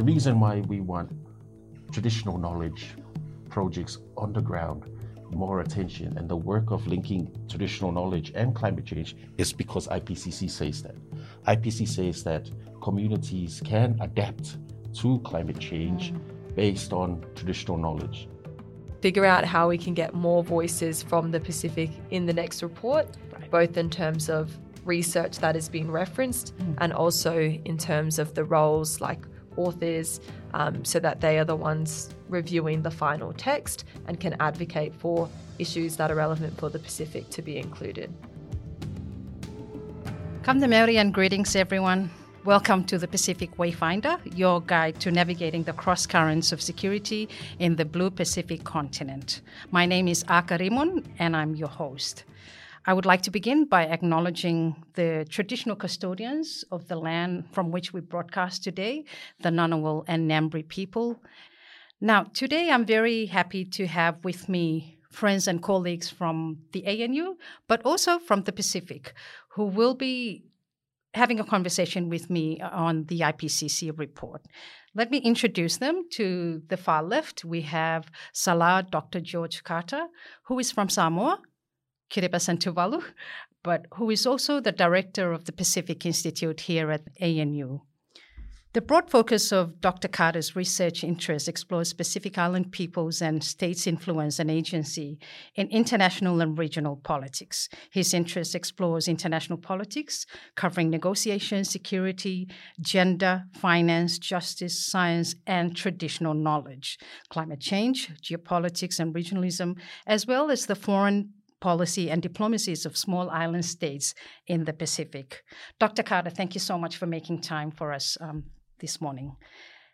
The reason why we want traditional knowledge projects on the ground more attention and the work of linking traditional knowledge and climate change is because IPCC says that. IPCC says that communities can adapt to climate change based on traditional knowledge. Figure out how we can get more voices from the Pacific in the next report, right. both in terms of research that is being referenced mm. and also in terms of the roles like authors um, so that they are the ones reviewing the final text and can advocate for issues that are relevant for the Pacific to be included. Come to Mary and greetings, everyone. Welcome to the Pacific Wayfinder, your guide to navigating the cross currents of security in the Blue Pacific continent. My name is Akka Rimon, and I'm your host. I would like to begin by acknowledging the traditional custodians of the land from which we broadcast today, the Ngunnawal and Ngambri people. Now, today I'm very happy to have with me friends and colleagues from the ANU, but also from the Pacific, who will be having a conversation with me on the IPCC report. Let me introduce them to the far left. We have Salā Dr. George Carter, who is from Samoa, Kiribati Tuvalu, but who is also the director of the Pacific Institute here at ANU. The broad focus of Dr. Carter's research interests explores Pacific Island peoples and states' influence and agency in international and regional politics. His interest explores international politics, covering negotiation, security, gender, finance, justice, science, and traditional knowledge, climate change, geopolitics, and regionalism, as well as the foreign policy and diplomacies of small island states in the Pacific. Dr. Carter, thank you so much for making time for us um, this morning.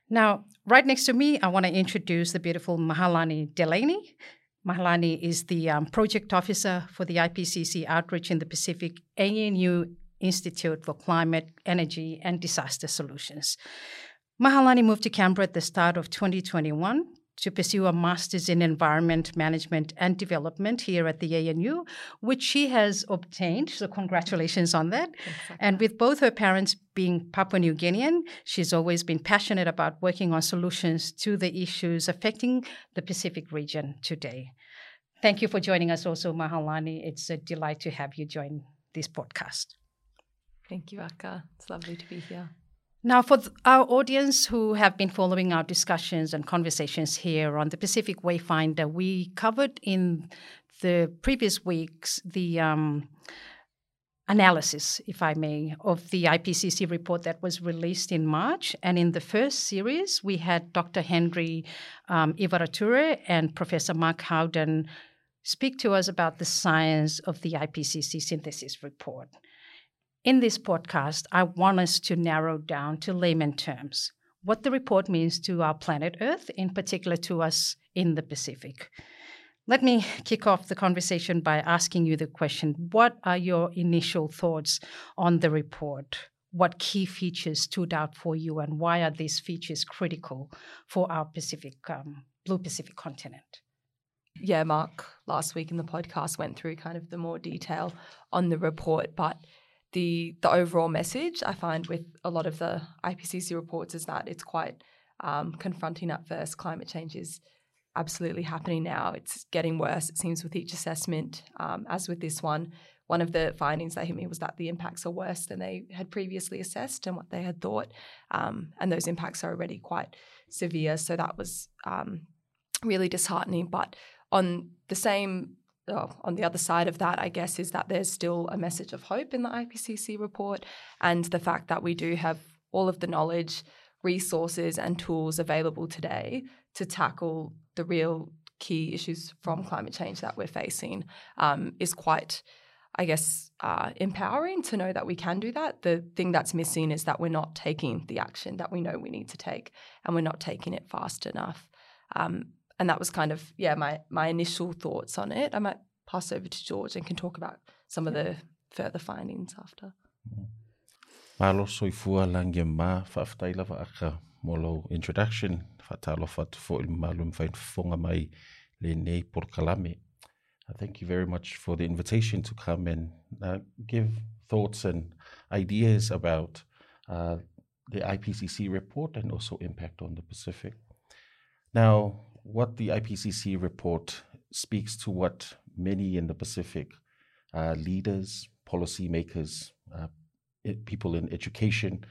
Now, right next to me, I want to introduce the beautiful Mahealani Delaney. Mahealani is the um, project officer for the IPCC Outreach in the Pacific ANU Institute for Climate, Energy, and Disaster Solutions. Mahealani moved to Canberra at the start of 2021 to pursue a master's in environment management and development here at the ANU, which she has obtained. So, congratulations on that. Exactly. And with both her parents being Papua New Guinean, she's always been passionate about working on solutions to the issues affecting the Pacific region today. Thank you for joining us also, Mahealani. It's a delight to have you join this podcast. Thank you, Akka. It's lovely to be here. Now, for th- our audience who have been following our discussions and conversations here on the Pacific Wayfinder, we covered in the previous weeks the um, analysis, if I may, of the IPCC report that was released in March. And in the first series, we had Dr. Henry um, Ivarature and Professor Mark Howden speak to us about the science of the IPCC synthesis report. In this podcast, I want us to narrow down to layman terms what the report means to our planet Earth, in particular to us in the Pacific. Let me kick off the conversation by asking you the question What are your initial thoughts on the report? What key features stood out for you, and why are these features critical for our Pacific, um, Blue Pacific continent? Yeah, Mark last week in the podcast went through kind of the more detail on the report, but the the overall message I find with a lot of the IPCC reports is that it's quite um, confronting at first. Climate change is absolutely happening now. It's getting worse. It seems with each assessment, um, as with this one. One of the findings that hit me was that the impacts are worse than they had previously assessed and what they had thought, um, and those impacts are already quite severe. So that was um, really disheartening. But on the same oh, on the other side of that, I guess, is that there's still a message of hope in the IPCC report and the fact that we do have all of the knowledge, resources, and tools available today to tackle the real key issues from climate change that we're facing um, is quite. I guess, uh, empowering to know that we can do that. The thing that's missing is that we're not taking the action that we know we need to take, and we're not taking it fast enough. Um, and that was kind of yeah my my initial thoughts on it. I might pass over to George and can talk about some of the further findings after. Malo soifua langia ma whaafatai lava aka molo introduction whatalo whatu fo malum whain whonga mai le nei por kalame. Thank you very much for the invitation to come and uh, give thoughts and ideas about uh, the IPCC report and also impact on the Pacific. Now, what the IPCC report speaks to what many in the Pacific uh, leaders, policymakers, uh, people in education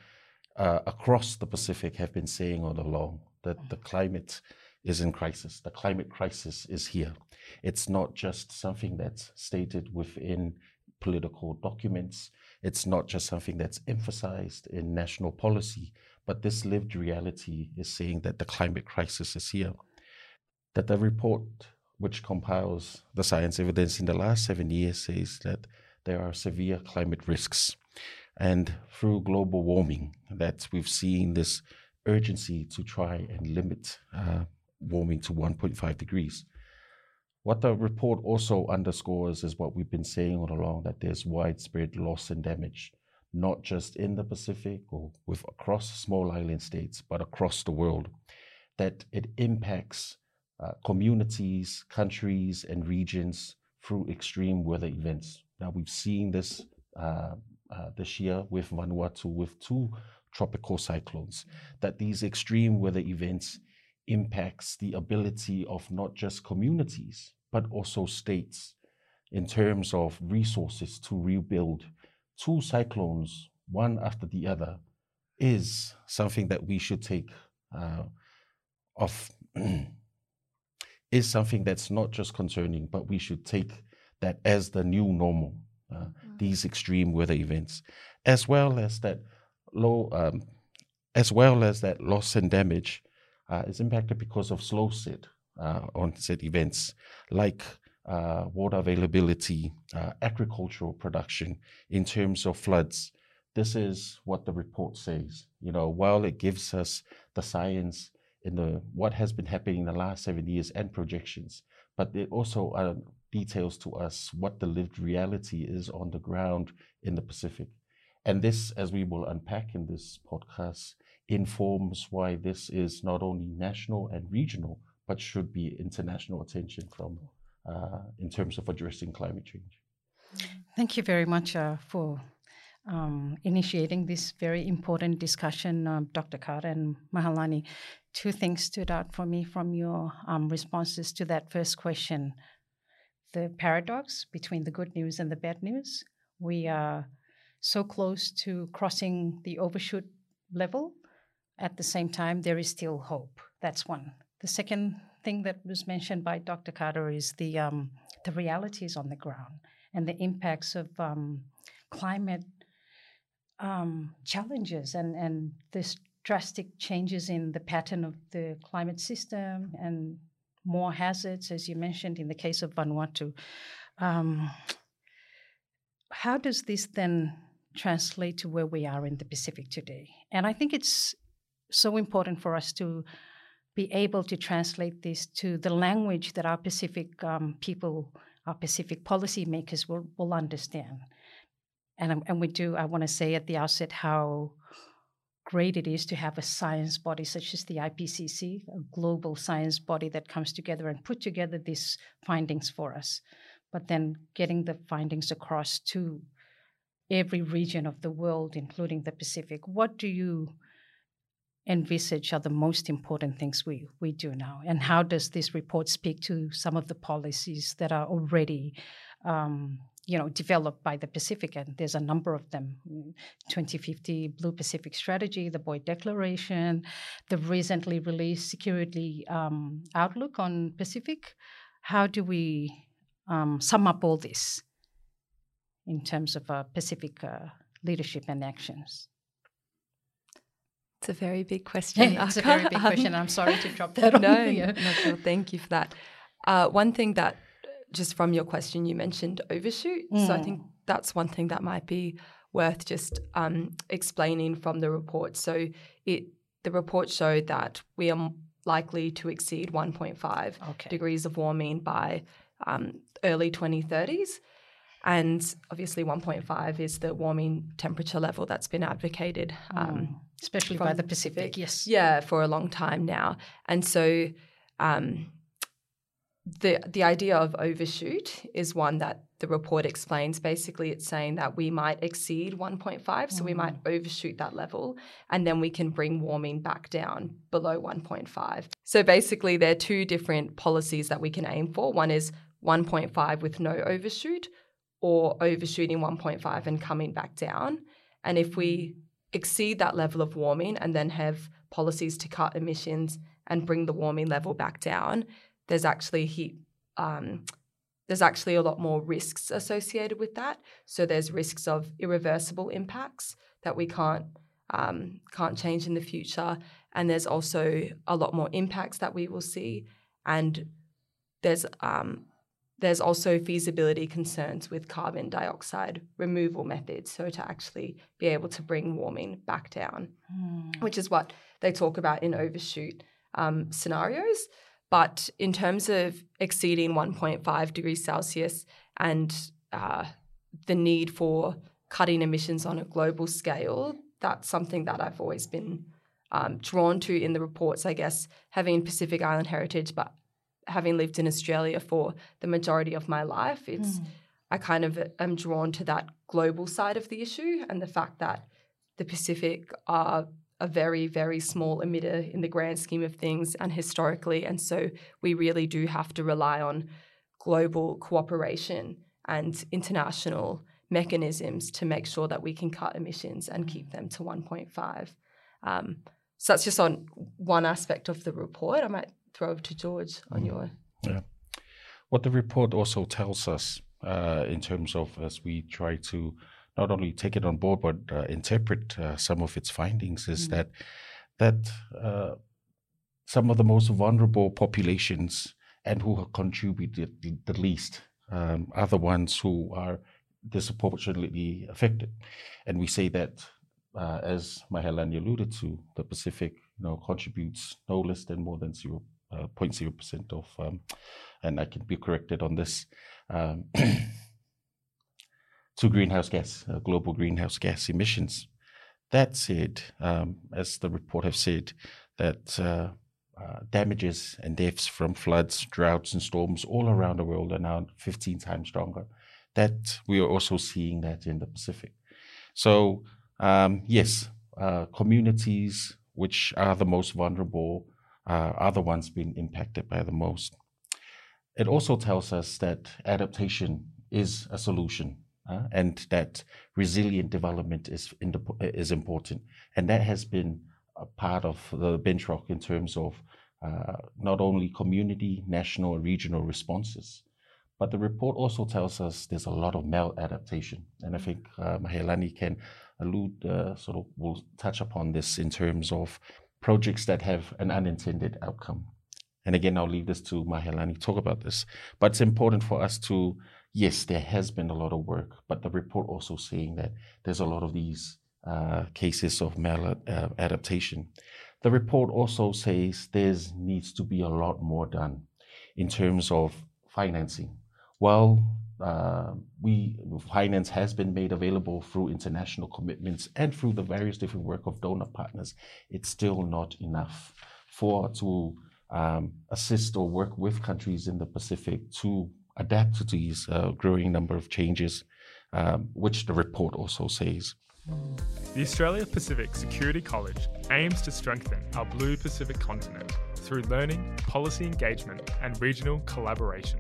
uh, across the Pacific have been saying all along that the climate is in crisis. The climate crisis is here. It's not just something that's stated within political documents. It's not just something that's emphasized in national policy, but this lived reality is saying that the climate crisis is here. That the report, which compiles the science evidence in the last seven years, says that there are severe climate risks. And through global warming, that we've seen this urgency to try and limit uh, warming to 1.5 degrees. What the report also underscores is what we've been saying all along that there's widespread loss and damage, not just in the Pacific or with across small island states, but across the world. That it impacts uh, communities, countries, and regions through extreme weather events. Now we've seen this uh, uh, this year with Vanuatu with two tropical cyclones. That these extreme weather events impacts the ability of not just communities, but also states in terms of resources to rebuild. Two cyclones, one after the other, is something that we should take uh, off, is something that's not just concerning, but we should take that as the new normal, uh, mm. these extreme weather events, as well as that low, um, as well as that loss and damage uh, is impacted because of slow set uh, onset events like uh, water availability, uh, agricultural production in terms of floods. This is what the report says. You know, while it gives us the science in the what has been happening in the last seven years and projections, but it also uh, details to us what the lived reality is on the ground in the Pacific. And this, as we will unpack in this podcast, informs why this is not only national and regional, but should be international attention from uh, in terms of addressing climate change. Thank you very much uh, for um, initiating this very important discussion, uh, Dr. Carter and Mahealani. Two things stood out for me from your um, responses to that first question the paradox between the good news and the bad news. We are so close to crossing the overshoot level at the same time, there is still hope. That's one. The second thing that was mentioned by Dr. Carter is the um, the realities on the ground and the impacts of um, climate um, challenges and and this drastic changes in the pattern of the climate system and more hazards, as you mentioned in the case of Vanuatu. Um, how does this then translate to where we are in the Pacific today? And I think it's so important for us to be able to translate this to the language that our Pacific um, people, our Pacific policymakers will, will understand. And, and we do, I want to say at the outset how great it is to have a science body such as the IPCC, a global science body that comes together and put together these findings for us. But then getting the findings across to every region of the world, including the Pacific. What do you envisage are the most important things we, we do now? And how does this report speak to some of the policies that are already um, you know, developed by the Pacific, and there's a number of them. 2050 Blue Pacific Strategy, the Boe Declaration, the recently released Security um, Outlook on Pacific. How do we um, sum up all this in terms of uh, Pacific uh, leadership and actions? It's a very big question. Yeah, it's a very big question. I'm sorry to drop that no, on you. No, thank you for that. Uh, one thing that, just from your question, you mentioned overshoot. Mm. So I think mm. that's one thing that might be worth just um, explaining from the report. So it the report showed that we are likely to exceed 1.5 okay. degrees of warming by um, early 2030s. And obviously, 1.5 is the warming temperature level that's been advocated, um, mm. especially by the Pacific. Pacific. Yes, yeah, for a long time now. And so, um, the the idea of overshoot is one that the report explains. Basically, it's saying that we might exceed 1.5, so we mm. might overshoot that level, and then we can bring warming back down below 1.5. So basically, there are two different policies that we can aim for. One is 1.5 with no overshoot, or overshooting 1.5 and coming back down. And if we mm. exceed that level of warming and then have policies to cut emissions and bring the warming level back down, there's actually heat. Um, there's actually a lot more risks associated with that. So there's risks of irreversible impacts that we can't um, can't change in the future, and there's also a lot more impacts that we will see, and there's um, there's also feasibility concerns with carbon dioxide removal methods. So to actually be able to bring warming back down, mm. which is what they talk about in overshoot um, scenarios. But in terms of exceeding 1.5 degrees Celsius and uh, the need for cutting emissions on a global scale, that's something that I've always been um, drawn to in the reports, I guess, having Pacific Island heritage, but having lived in Australia for the majority of my life, it's mm. I kind of am drawn to that global side of the issue and the fact that the Pacific are a very, very small emitter in the grand scheme of things and historically. And so we really do have to rely on global cooperation and international mechanisms to make sure that we can cut emissions and keep them to 1.5. Um, so that's just on one aspect of the report. I might throw over to George on mm. your. Yeah. What the report also tells us uh, in terms of as we try to not only take it on board but uh, interpret uh, some of its findings is mm. that that uh, some of the most vulnerable populations and who have contributed the, least um, are the ones who are disproportionately affected. And we say that, uh, as Mahealani alluded to, the Pacific you know, contributes no less than more than 0.0 uh, of, um, and I can be corrected on this, um, to greenhouse gas, uh, global greenhouse gas emissions. That said, um, as the report have said, that uh, uh, damages and deaths from floods, droughts, and storms all around the world are now 15 times stronger. That we are also seeing that in the Pacific. So um, yes, uh, communities which are the most vulnerable uh, are the ones being impacted by the most. It also tells us that adaptation is a solution uh, and that resilient development is the, is important, and that has been a part of the benchmark in terms of uh, not only community, national, and regional responses, but the report also tells us there's a lot of maladaptation, and I think uh, Mahealani can allude, uh, sort of, will touch upon this in terms of projects that have an unintended outcome. And again, I'll leave this to Mahealani to talk about this. But it's important for us to yes, there has been a lot of work, but the report also saying that there's a lot of these uh, cases of maladaptation. Uh, the report also says there needs to be a lot more done in terms of financing. Well, uh, we finance has been made available through international commitments and through the various different work of donor partners. It's still not enough for to um, assist or work with countries in the Pacific to adapt to these uh, growing number of changes, um, which the report also says. The Australia Pacific Security College aims to strengthen our blue Pacific continent through learning, policy engagement, and regional collaboration.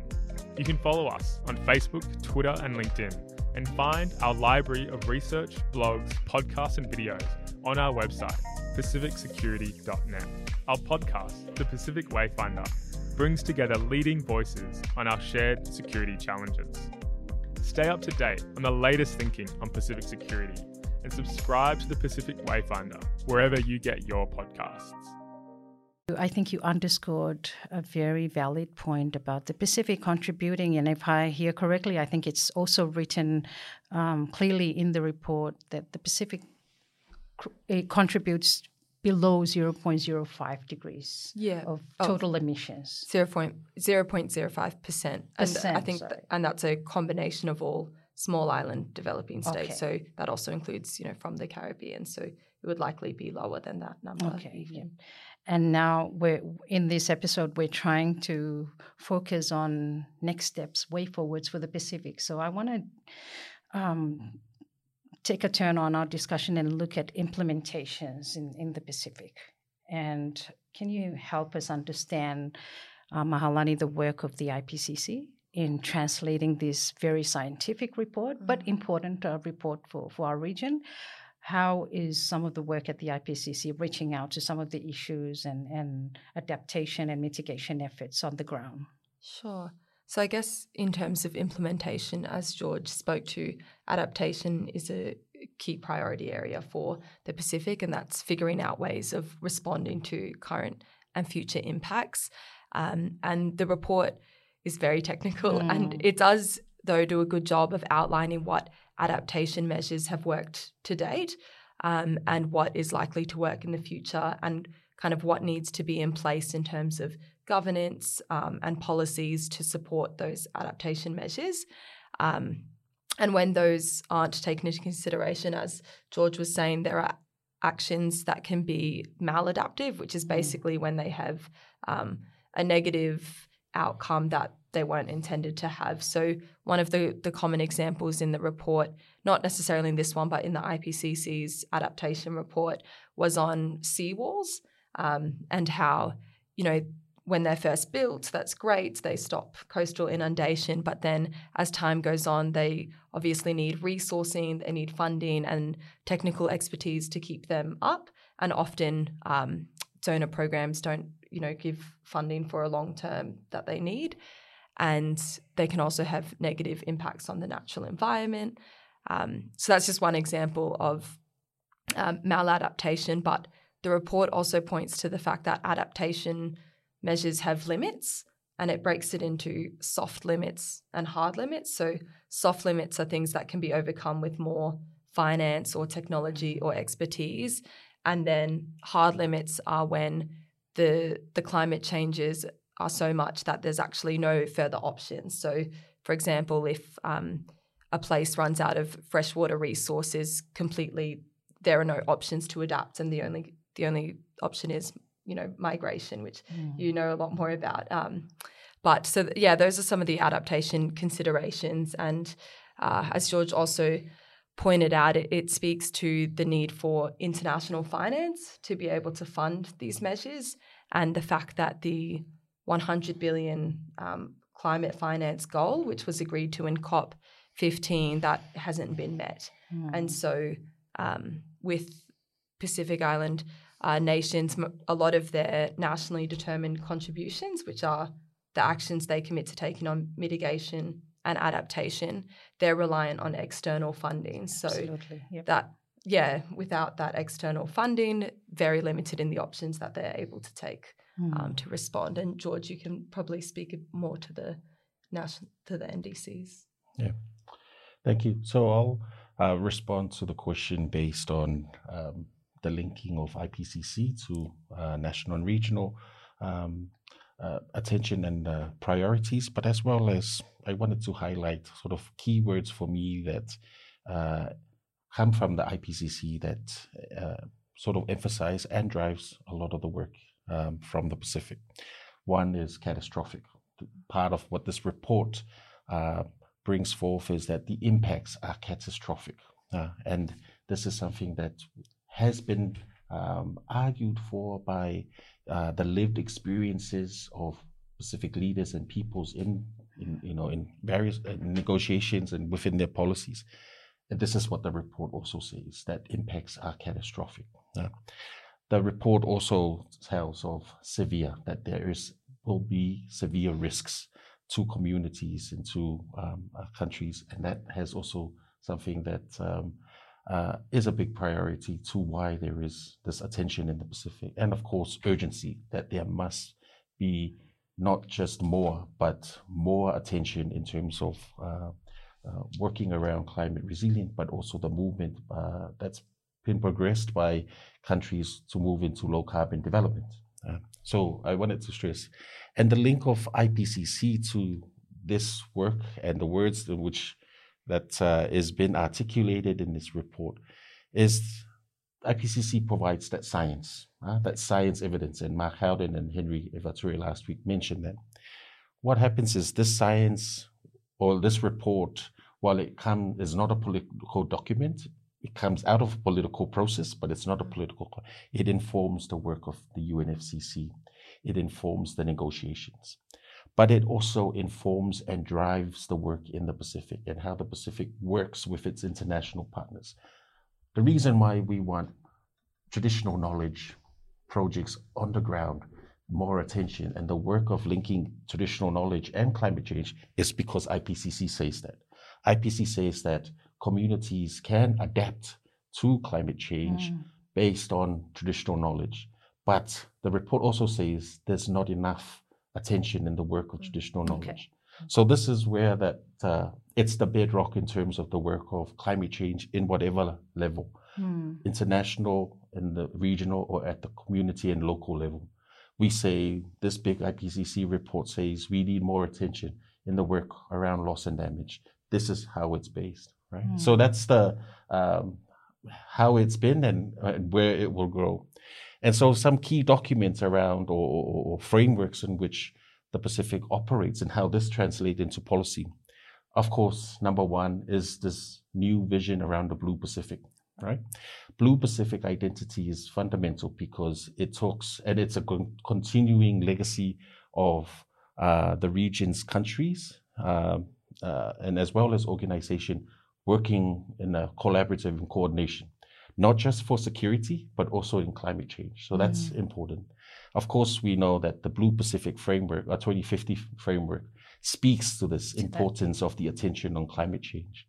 You can follow us on Facebook, Twitter, and LinkedIn, and find our library of research, blogs, podcasts, and videos on our website, pacificsecurity.net. Our podcast, The Pacific Wayfinder, brings together leading voices on our shared security challenges. Stay up to date on the latest thinking on Pacific security and subscribe to the Pacific Wayfinder wherever you get your podcasts. I think you underscored a very valid point about the Pacific contributing. And if I hear correctly, I think it's also written um, clearly in the report that the Pacific contributes below 0.05 degrees yeah. of total oh, emissions. 0.05%. And I think th- and that's a combination of all small island developing states. Okay. So that also includes, you know, from the Caribbean. So it would likely be lower than that number. Okay, yeah. And now we're in this episode, we're trying to focus on next steps, way forwards for the Pacific. So I want to um, take a turn on our discussion and look at implementations in, in the Pacific. And can you help us understand, uh, Mahealani, the work of the IPCC in translating this very scientific report, but important uh, report for, for our region? How is some of the work at the IPCC reaching out to some of the issues and, and adaptation and mitigation efforts on the ground? Sure. So I guess in terms of implementation, as George spoke to, adaptation is a key priority area for the Pacific, and that's figuring out ways of responding to current and future impacts. Um, and the report is very technical, and it does, though, do a good job of outlining what adaptation measures have worked to date um, and what is likely to work in the future, and kind of what needs to be in place in terms of governance um, and policies to support those adaptation measures. Um, and when those aren't taken into consideration, as George was saying, there are actions that can be maladaptive, which is basically when they have um, a negative outcome that they weren't intended to have. So one of the, the common examples in the report, not necessarily in this one, but in the IPCC's adaptation report, was on seawalls um, and how, you know, when they're first built, that's great. They stop coastal inundation. But then as time goes on, they obviously need resourcing, they need funding and technical expertise to keep them up. And often um, donor programs don't, you know, give funding for a long term that they need. And they can also have negative impacts on the natural environment. Um, so that's just one example of um, maladaptation. But the report also points to the fact that adaptation measures have limits and it breaks it into soft limits and hard limits. So, soft limits are things that can be overcome with more finance or technology or expertise. And then hard limits are when the, the climate changes are so much that there's actually no further options. So, for example, if um, a place runs out of freshwater resources completely, there are no options to adapt, and the only the only option is you know migration, which you know a lot more about. Um, but so th- yeah, those are some of the adaptation considerations, and uh, as George also pointed out, it, it speaks to the need for international finance to be able to fund these measures, and the fact that the 100 billion um, climate finance goal, which was agreed to in COP 15, that hasn't been met, and so um, with Pacific Island uh, nations, a lot of their nationally determined contributions, which are the actions they commit to taking on mitigation and adaptation, they're reliant on external funding. So Yep. that, yeah, without that external funding, very limited in the options that they're able to take um, to respond. And George, you can probably speak more to the national to the NDCs. Yeah, thank you. So I'll uh, respond to the question based on um, the linking of IPCC to uh, national and regional um, uh, attention and uh, priorities, but as well as I wanted to highlight sort of keywords for me that uh, come from the IPCC that uh, sort of emphasize and drives a lot of the work um, from the Pacific. One is catastrophic. Part of what this report uh, brings forth is that the impacts are catastrophic. And this is something that has been um, argued for by uh, the lived experiences of Pacific leaders and peoples in, in you know, in various uh, negotiations and within their policies. And this is what the report also says that impacts are catastrophic. Uh, the report also tells of severe that there is will be severe risks to communities and to um, uh, countries, and that has also something that um, uh, is a big priority to why there is this attention in the Pacific, and of course urgency that there must be not just more, but more attention in terms of uh, uh, working around climate resilience, but also the movement uh, that's been progressed by countries to move into low carbon development. Uh, so I wanted to stress, and the link of IPCC to this work and the words in which that uh, is been articulated in this report is IPCC provides that science, uh, that science evidence, and Mark Howden and Henry Ivarature last week mentioned that. What happens is this science or this report, while it come is not a political document, it comes out of a political process, but it's not a political. It informs the work of the UNFCCC. It informs the negotiations, but it also informs and drives the work in the Pacific and how the Pacific works with its international partners. The reason why we want traditional knowledge projects on the ground more attention and the work of linking traditional knowledge and climate change is because IPCC says that. IPCC says that communities can adapt to climate change mm. based on traditional knowledge. But the report also says there's not enough attention in the work of traditional knowledge. Okay. So this is where that uh, it's the bedrock in terms of the work of climate change in whatever level, mm. international, in the regional, or at the community and local level. We say this big IPCC report says we need more attention in the work around loss and damage. This is how it's based, right? Mm. So that's the um, how it's been and, and where it will grow. And so some key documents around or, or, or frameworks in which the Pacific operates and how this translates into policy. Of course, number one is this new vision around the Blue Pacific, right? Blue Pacific identity is fundamental because it talks, and it's a con- continuing legacy of uh, the region's countries, uh, uh, and as well as organization working in a collaborative and coordination, not just for security, but also in climate change. So that's mm. important. Of course, we know that the Blue Pacific Framework, or 2050 framework, speaks to this importance of the attention on climate change.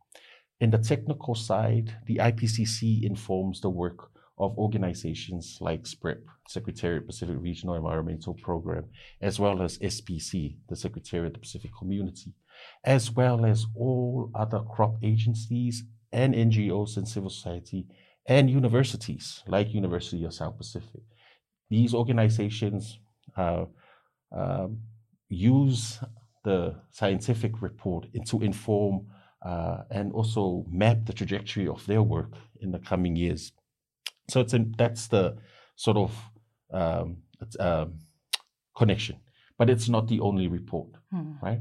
In the technical side, the IPCC informs the work of organizations like SPREP, Secretariat Pacific Regional Environmental Program, as well as SPC, the Secretariat of the Pacific Community, as well as all other CROP agencies and NGOs and civil society and universities like University of South Pacific. These organizations uh, uh, use the scientific report to inform uh, and also map the trajectory of their work in the coming years. So it's in, that's the sort of um, um, connection, but it's not the only report, hmm. right?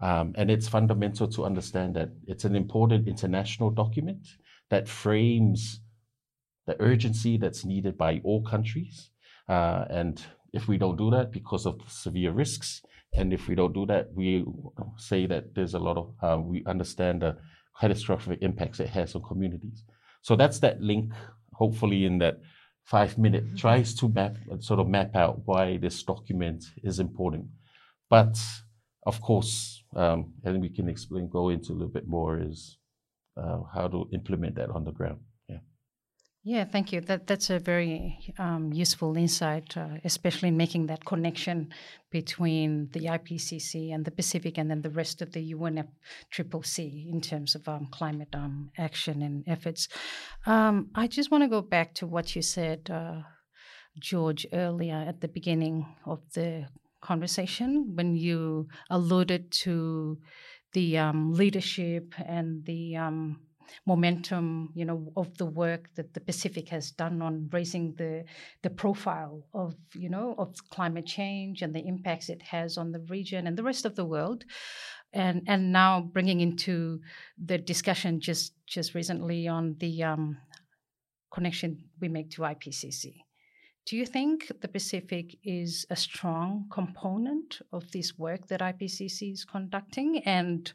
Um, and it's fundamental to understand that it's an important international document that frames the urgency that's needed by all countries uh, and if we don't do that because of severe risks, and if we don't do that, we say that there's a lot of, uh, we understand the catastrophic impacts it has on communities. So that's that link, hopefully, in that five minute mm-hmm. tries to map, sort of map out why this document is important. But of course, um, and we can explain, go into a little bit more is uh, how to implement that on the ground. Yeah, thank you. That that's a very um, useful insight, uh, especially in making that connection between the IPCC and the Pacific, and then the rest of the UNFCCC in terms of um, climate um, action and efforts. Um, I just want to go back to what you said, uh, George, earlier at the beginning of the conversation when you alluded to the um, leadership and the um, momentum, you know, of the work that the Pacific has done on raising the the profile of, you know, of climate change and the impacts it has on the region and the rest of the world. And, and now bringing into the discussion just just recently on the um, connection we make to IPCC. Do you think the Pacific is a strong component of this work that IPCC is conducting? And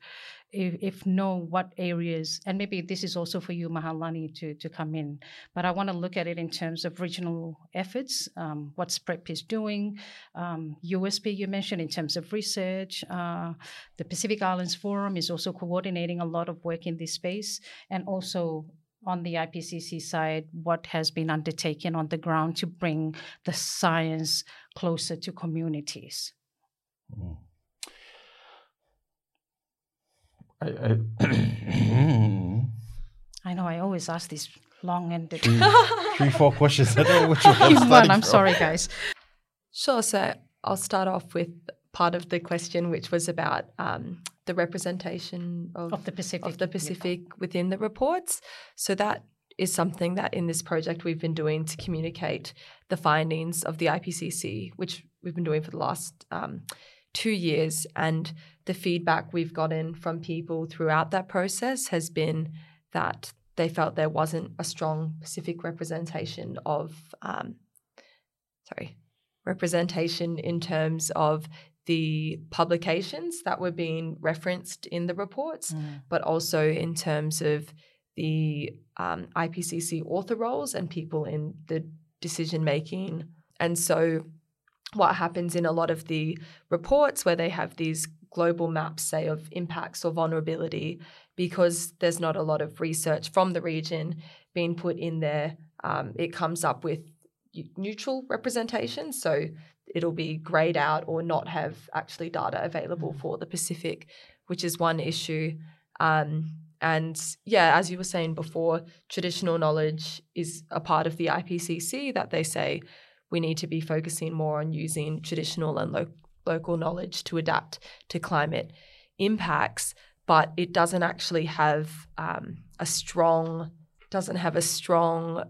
if, if no, what areas, and maybe this is also for you, Mahealani, to, to come in, but I want to look at it in terms of regional efforts, um, what SPREP is doing, um, USP you mentioned in terms of research. Uh, the Pacific Islands Forum is also coordinating a lot of work in this space, and also on the IPCC side, what has been undertaken on the ground to bring the science closer to communities? Mm. I, I, I, know I always ask these long-ended three, three four questions. I don't know which one. I'm, I'm sorry, guys. Sure. So I'll start off with part of the question, which was about um, the representation of, Of the Pacific, of the yeah. Within the reports. So that is something that in this project we've been doing to communicate the findings of the IPCC, which we've been doing for the last um, two years. And the feedback we've gotten from people throughout that process has been that they felt there wasn't a strong Pacific representation of, um, sorry, representation in terms of the publications that were being referenced in the reports, but also in terms of the um, IPCC author roles and people in the decision making. And so, what happens in a lot of the reports where they have these global maps, say, of impacts or vulnerability, because there's not a lot of research from the region being put in there, um, it comes up with neutral representation. So it'll be grayed out or not have actually data available for the Pacific, which is one issue. Um, and yeah, as you were saying before, traditional knowledge is a part of the IPCC that they say we need to be focusing more on using traditional and lo- local knowledge to adapt to climate impacts, but it doesn't actually have um, a strong doesn't have a strong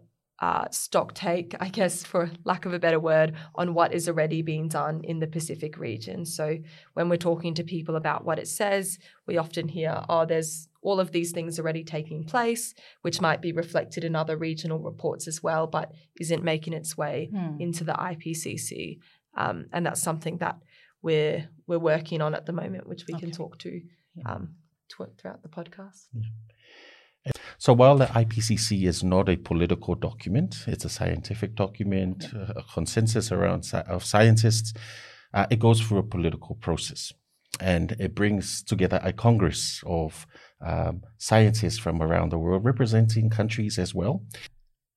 uh, stock take, I guess, for lack of a better word, on what is already being done in the Pacific region. So when we're talking to people about what it says, we often hear, oh, there's all of these things already taking place, which might be reflected in other regional reports as well, but isn't making its way Hmm. into the IPCC. Um, and that's something that we're we're working on at the moment, which we can talk to um, tw- throughout the podcast. So while the IPCC is not a political document, it's a scientific document, uh, a consensus around of scientists. Uh, it goes through a political process, and it brings together a congress of um, scientists from around the world, representing countries as well.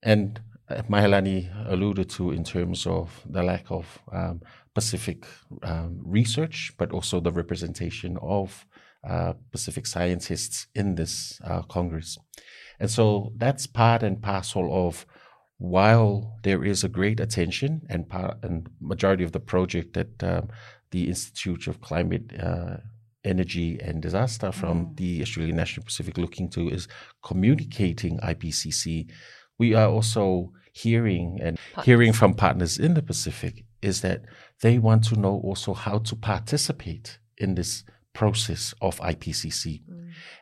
And Mahealani alluded to in terms of the lack of um, Pacific um, research, but also the representation of uh, Pacific scientists in this uh, Congress. And so that's part and parcel of while there is a great attention and part and majority of the project that um, the Institute of Climate uh, Energy and Disaster from the Australian National Pacific looking to is communicating IPCC. We are also hearing and hearing from partners in the Pacific is that they want to know also how to participate in this process of IPCC.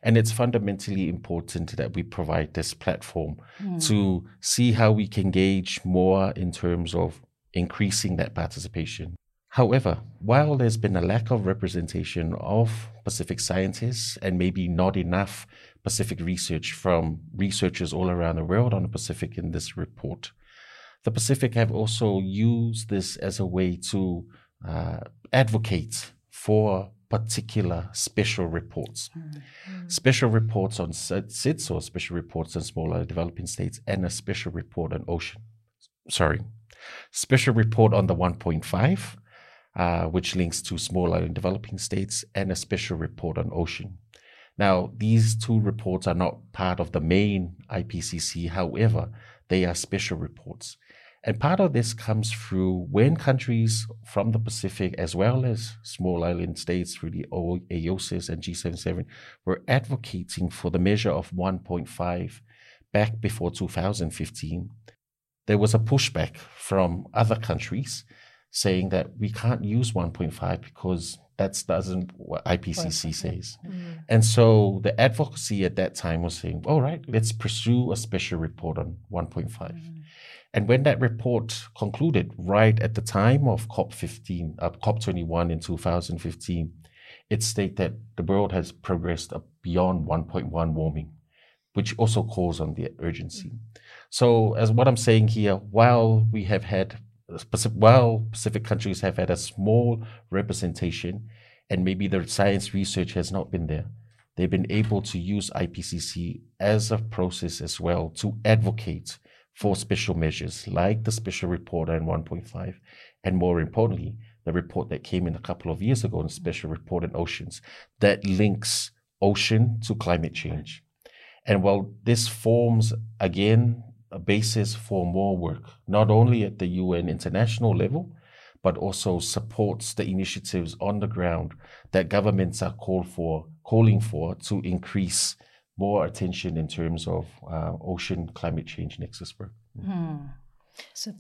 And it's fundamentally important that we provide this platform to see how we can gauge more in terms of increasing that participation. However, while there's been a lack of representation of Pacific scientists and maybe not enough Pacific research from researchers all around the world on the Pacific in this report, the Pacific have also used this as a way to uh, advocate for particular special reports. Special reports on SIDS or special reports on smaller developing states and a special report on ocean. Sorry, special report on the 1.5, uh, which links to smaller and developing states, and a special report on ocean. Now, these two reports are not part of the main IPCC, however, they are special reports. And part of this comes through when countries from the Pacific, as well as small island states through the AOSIS and G77, were advocating for the measure of 1.5 back before 2015. There was a pushback from other countries saying that we can't use 1.5 because that doesn't what IPCC says. Mm-hmm. And so the advocacy at that time was saying, all right, let's pursue a special report on 1.5. Mm-hmm. And when that report concluded, right at the time of COP15, uh, COP21 in 2015, it stated that the world has progressed beyond 1.1 warming, which also calls on the urgency. So, as what I'm saying here, while we have had, while Pacific countries have had a small representation, and maybe the science research has not been there, they've been able to use IPCC as a process as well to advocate for special measures like the special report on 1.5, and more importantly, the report that came in a couple of years ago, the special report on oceans that links ocean to climate change. And while this forms again a basis for more work, not only at the UN international level, but also supports the initiatives on the ground that governments are called for, calling for to increase more attention in terms of uh, ocean climate change nexus work. Hmm. So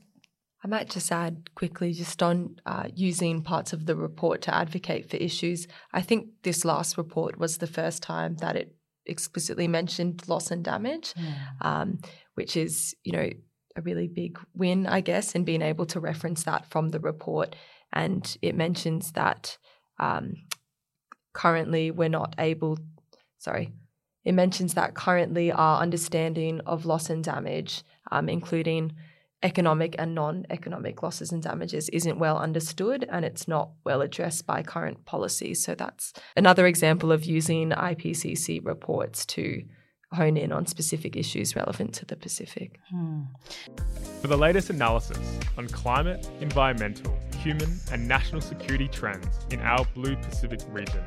I might just add quickly, just on uh, using parts of the report to advocate for issues. I think this last report was the first time that it explicitly mentioned loss and damage, um, which is, you know, a really big win, I guess, in being able to reference that from the report. And it mentions that um, currently we're not able, sorry, it mentions that currently our understanding of loss and damage, um, including economic and non economic losses and damages, isn't well understood and it's not well addressed by current policy. So that's another example of using IPCC reports to hone in on specific issues relevant to the Pacific. Hmm. For the latest analysis on climate, environmental, human, and national security trends in our Blue Pacific region,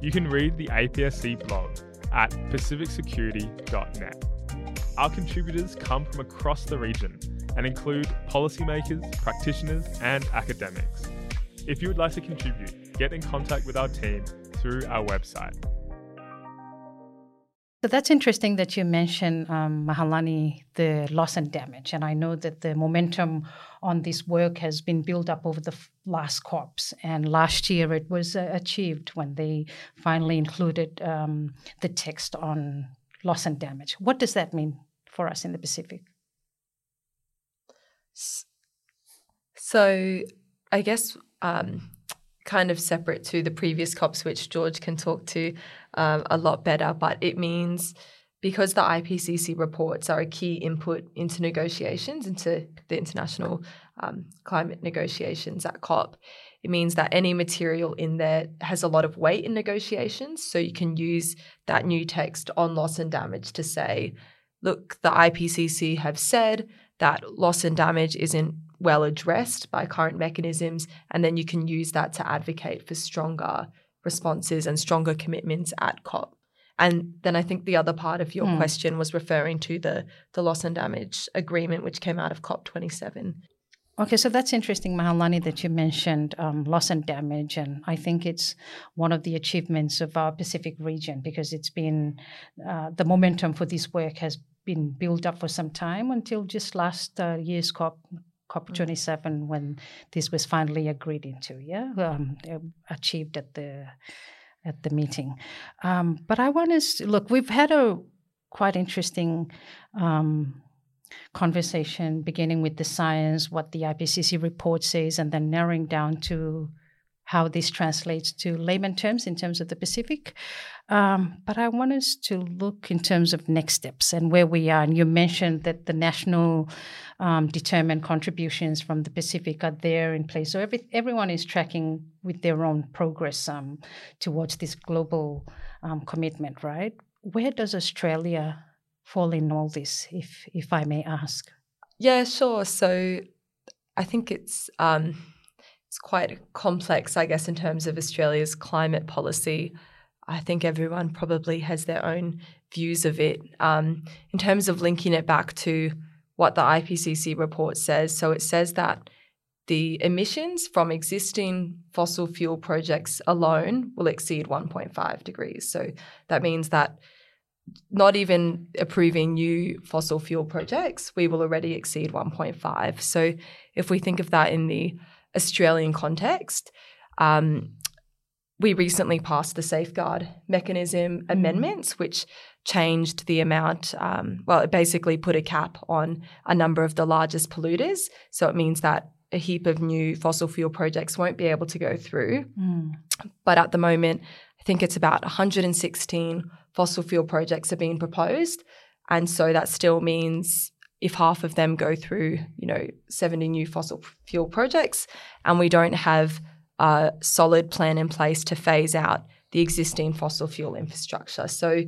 you can read the APSC blog at pacificsecurity.net. Our contributors come from across the region and include policymakers, practitioners, and academics. If you would like to contribute, get in contact with our team through our website. So that's interesting that you mentioned, um, Mahealani, the loss and damage. And I know that the momentum on this work has been built up over the f- last COPs. And last year it was uh, achieved when they finally included um, the text on loss and damage. What does that mean for us in the Pacific? So, I guess um, kind of separate to the previous COPs, which George can talk to um, a lot better, but it means because the IPCC reports are a key input into negotiations, into the international um, climate negotiations at COP, it means that any material in there has a lot of weight in negotiations. So you can use that new text on loss and damage to say, look, the IPCC have said that loss and damage isn't well addressed by current mechanisms, and then you can use that to advocate for stronger responses and stronger commitments at COP. And then I think the other part of your Hmm. question was referring to the the loss and damage agreement, which came out of COP twenty seven. Okay, so that's interesting, Mahealani, that you mentioned um, loss and damage. And I think it's one of the achievements of our Pacific region because it's been uh, the momentum for this work has been built up for some time until just last uh, year's COP. COP27, when this was finally agreed into, yeah, um, achieved at the at the meeting. Um, but I want to look. We've had a quite interesting um, conversation, beginning with the science, what the IPCC report says, and then narrowing down to how this translates to layman terms in terms of the Pacific. Um, but I want us to look in terms of next steps and where we are. And you mentioned that the national um, determined contributions from the Pacific are there in place. So every, everyone is tracking with their own progress um, towards this global um, commitment, right? Where does Australia fall in all this, if if I may ask? Yeah, sure. So I think it's um, it's quite complex, I guess, in terms of Australia's climate policy. I think everyone probably has their own views of it. Um, in terms of linking it back to what the IPCC report says, so it says that the emissions from existing fossil fuel projects alone will exceed 1.5 degrees. So that means that not even approving new fossil fuel projects, we will already exceed 1.5. So if we think of that in the Australian context, um, we recently passed the safeguard mechanism amendments, which changed the amount. Um, well, it basically put a cap on a number of the largest polluters. So it means that a heap of new fossil fuel projects won't be able to go through. Mm. But at the moment, I think it's about 116 fossil fuel projects are being proposed. And so that still means if half of them go through, you know, 70 new fossil fuel projects, and we don't have a solid plan in place to phase out the existing fossil fuel infrastructure. So,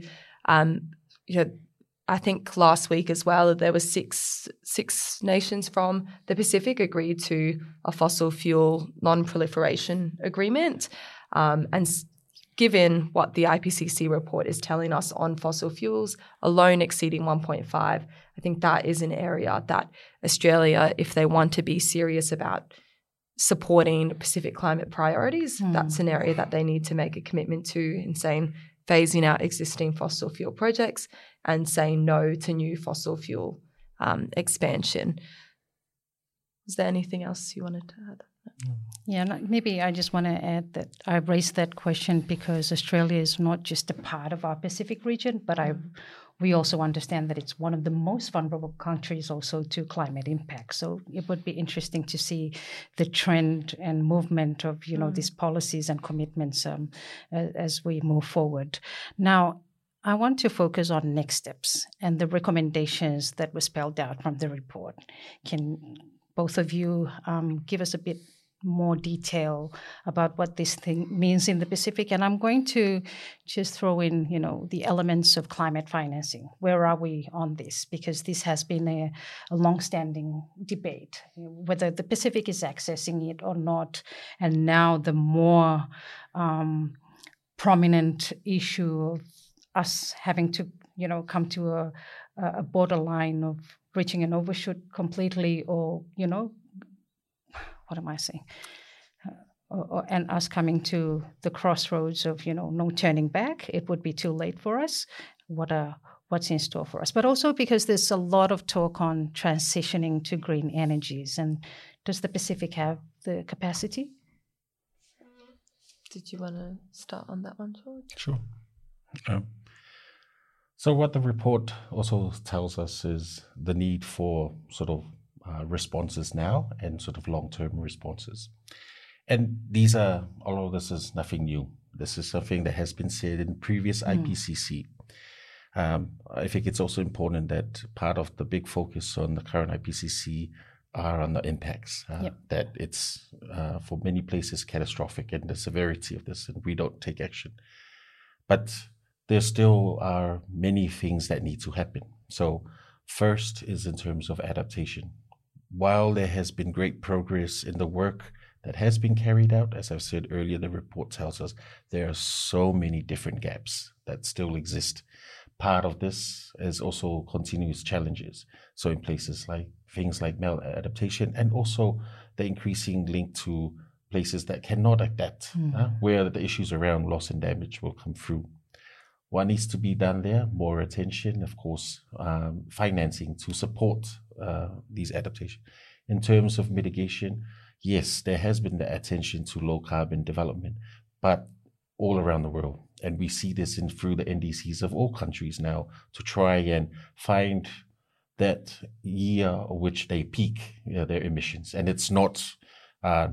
um, you know, I think last week as well, there were six six nations from the Pacific agreed to a fossil fuel non-proliferation agreement, um, and given what the IPCC report is telling us on fossil fuels alone exceeding 1.5, I think that is an area that Australia, if they want to be serious about supporting Pacific climate priorities. Mm. That's an area that they need to make a commitment to in saying phasing out existing fossil fuel projects and saying no to new fossil fuel um, expansion. Is there anything else you wanted to add? Yeah, maybe I just want to add that I raised that question because Australia is not just a part of our Pacific region, but I we also understand that it's one of the most vulnerable countries also to climate impact. So it would be interesting to see the trend and movement of you know these policies and commitments um, as, as we move forward. Now, I want to focus on next steps and the recommendations that were spelled out from the report. Can both of you um, give us a bit more detail about what this thing means in the Pacific. And I'm going to just throw in, you know, the elements of climate financing. Where are we on this? Because this has been a, a long-standing debate, whether the Pacific is accessing it or not. And now the more um, prominent issue of us having to, you know, come to a, a borderline of reaching an overshoot completely or, you know, what am I saying? Uh, or, or, and us coming to the crossroads of you know no turning back. It would be too late for us. What are what's in store for us? But also because there's a lot of talk on transitioning to green energies, and does the Pacific have the capacity? Did you want to start on that one, George? Sure. Um, so, what the report also tells us is the need for sort of uh, responses now and sort of long term responses. And these are, although this is nothing new, this is something that has been said in previous mm. IPCC. Um, I think it's also important that part of the big focus on the current IPCC are on the impacts. Uh, yep. That it's uh, for many places catastrophic and the severity of this, and we don't take action. But there still are many things that need to happen. So, first is in terms of adaptation while there has been great progress in the work that has been carried out, as I've said earlier, the report tells us there are so many different gaps that still exist. Part of this is also continuous challenges. So, in places like things like maladaptation and also the increasing link to places that cannot adapt, mm. uh, where the issues around loss and damage will come through. What needs to be done there? More attention, of course, um, financing to support uh, these adaptations. In terms of mitigation, yes, there has been the attention to low carbon development, but all around the world. And we see this in through the NDCs of all countries now to try and find that year which they peak you know, their emissions. And it's not uh,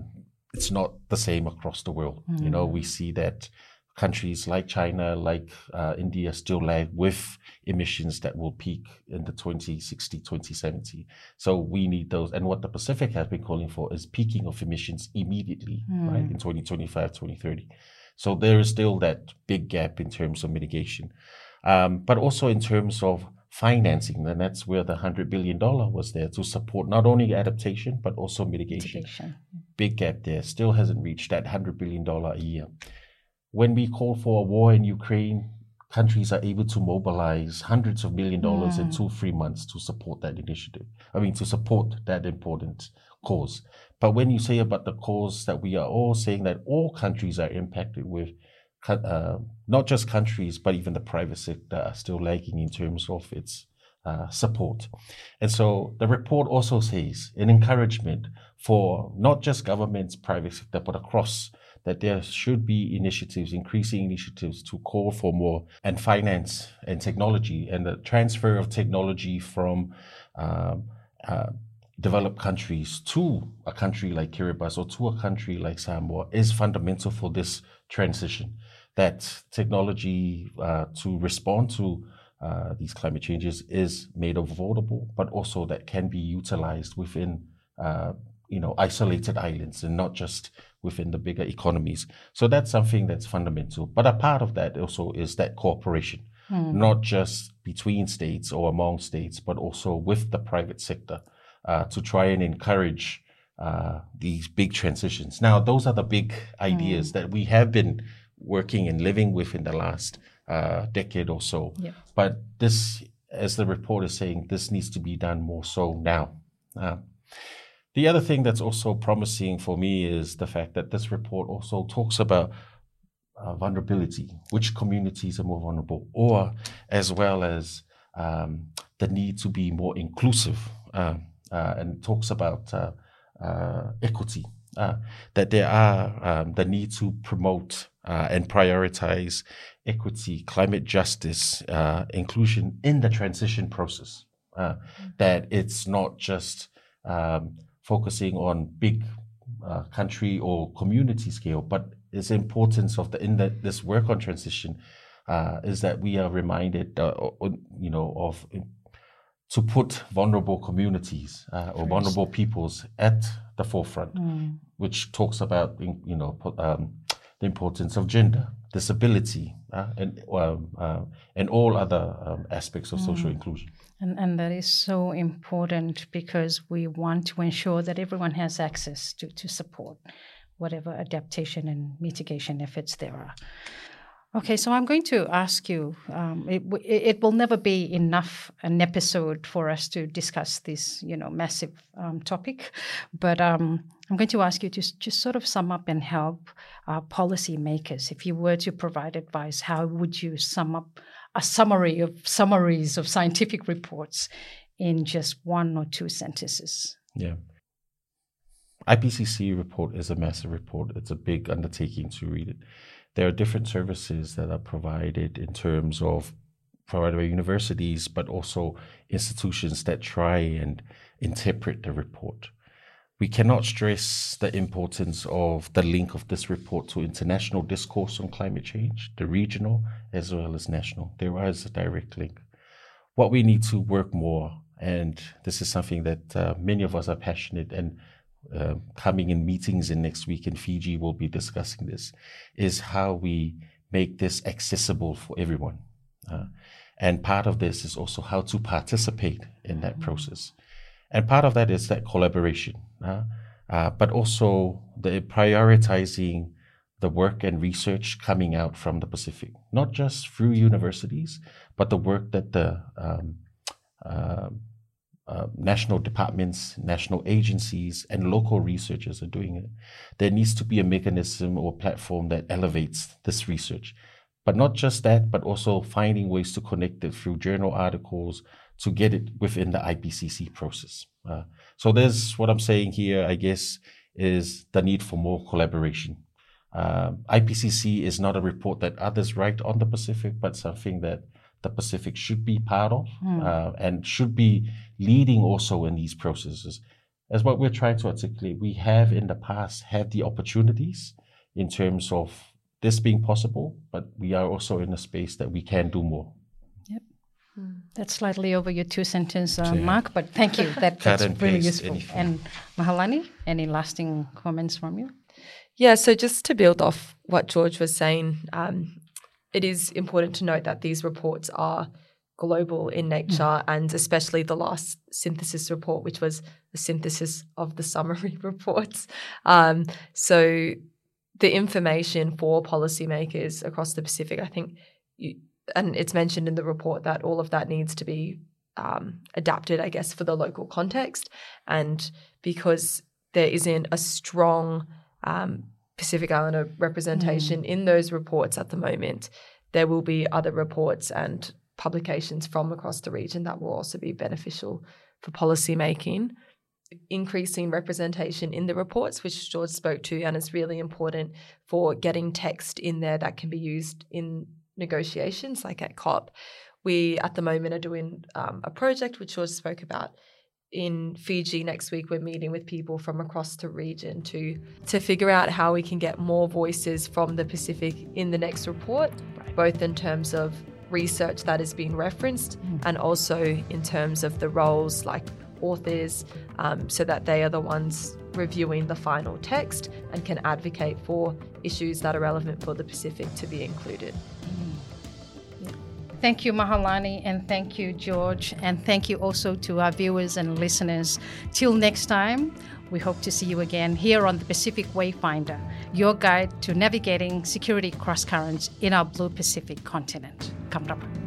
it's not the same across the world. Mm. You know, we see that countries like China, like uh, India, still lag with emissions that will peak in the 2060, 2070. So we need those. And what the Pacific has been calling for is peaking of emissions immediately, mm. right, in 2025, 2030. So there is still that big gap in terms of mitigation. Um, but also in terms of financing, and that's where the $100 billion was there to support not only adaptation, but also mitigation. mitigation. Big gap there, still hasn't reached that $100 billion a year when we call for a war in Ukraine, countries are able to mobilize hundreds of million dollars in two, three months to support that initiative. I mean, to support that important cause. But when you say about the cause that we are all saying that all countries are impacted with, uh, not just countries, but even the private sector are still lagging in terms of its uh, support. And so the report also says an encouragement for not just governments, private sector, but across that there should be initiatives, increasing initiatives to call for more and finance and technology and the transfer of technology from um, uh, developed countries to a country like Kiribati or to a country like Samoa is fundamental for this transition. That technology uh, to respond to uh, these climate changes is made affordable, but also that can be utilized within uh, you know isolated islands and not just within the bigger economies. So that's something that's fundamental. But a part of that also is that cooperation, mm. not just between states or among states, but also with the private sector uh, to try and encourage uh, these big transitions. Now, those are the big ideas mm. that we have been working and living with in the last uh, decade or so. Yeah. But this, as the report is saying, this needs to be done more so now. The other thing that's also promising for me is the fact that this report also talks about uh, vulnerability, which communities are more vulnerable, or as well as um, the need to be more inclusive, uh, uh, and talks about uh, uh, equity. Uh, that there are um, the need to promote and prioritize equity, climate justice, inclusion in the transition process. Mm-hmm. That it's not just um, focusing on big uh, country or community scale, but its importance of the in the, this work on transition uh, is that we are reminded, uh, you know, of to put vulnerable communities uh, or vulnerable peoples at the forefront, mm. which talks about, you know, um, the importance of gender, disability, uh, and um, uh, and all other um, aspects of mm. social inclusion. And, and that is so important because we want to ensure that everyone has access to, to support whatever adaptation and mitigation efforts there are. Okay, so I'm going to ask you. Um, it, it, will never be enough an episode for us to discuss this, you know, massive um, topic, but um, I'm going to ask you to just sort of sum up and help uh, policymakers. If you were to provide advice, how would you sum up a summary of summaries of scientific reports in just one or two sentences. Yeah. IPCC report is a massive report. It's a big undertaking to read it. There are different services that are provided in terms of provided by universities, but also institutions that try and interpret the report. We cannot stress the importance of the link of this report to international discourse on climate change, the regional as well as national. There is a direct link. What we need to work more, and this is something that uh, many of us are passionate and uh, coming in meetings in next week in Fiji, we'll be discussing this, is how we make this accessible for everyone. Uh, and part of this is also how to participate in that mm-hmm. process. And part of that is that collaboration, uh, uh, but also the prioritizing the work and research coming out from the Pacific, not just through universities, but the work that the um, uh, national departments, national agencies, and local researchers are doing it. There needs to be a mechanism or platform that elevates this research. But not just that, but also finding ways to connect it through journal articles, to get it within the IPCC process. Uh, so there's what I'm saying here, I guess, is the need for more collaboration. Uh, IPCC is not a report that others write on the Pacific, but something that the Pacific should be part of mm. uh, and should be leading also in these processes. As what we're trying to articulate, we have in the past had the opportunities in terms of this being possible, but we are also in a space that we can do more. Yep. That's slightly over your two sentence uh, mark, but thank you. That, that's really useful. Anything. And Mahealani, any lasting comments from you? Yeah, so just to build off what George was saying, um, it is important to note that these reports are global in nature, mm. and especially the last synthesis report, which was a synthesis of the summary reports. Um, so the information for policymakers across the Pacific, I think you, and it's mentioned in the report that all of that needs to be um, adapted, I guess, for the local context. And because there isn't a strong um, Pacific Islander representation mm. in those reports at the moment, there will be other reports and publications from across the region that will also be beneficial for policy making. Increasing representation in the reports, which George spoke to, and is really important for getting text in there that can be used in negotiations, like at COP, we at the moment are doing um, a project which George spoke about in Fiji next week. We're meeting with people from across the region to to figure out how we can get more voices from the Pacific in the next report, right. both in terms of research that is being referenced mm. and also in terms of the roles like authors, um, so that they are the ones reviewing the final text and can advocate for issues that are relevant for the Pacific to be included. Thank you, Mahealani, and thank you, George, and thank you also to our viewers and listeners. Till next time, we hope to see you again here on the Pacific Wayfinder, your guide to navigating security cross currents in our blue Pacific continent. Kam rabwa.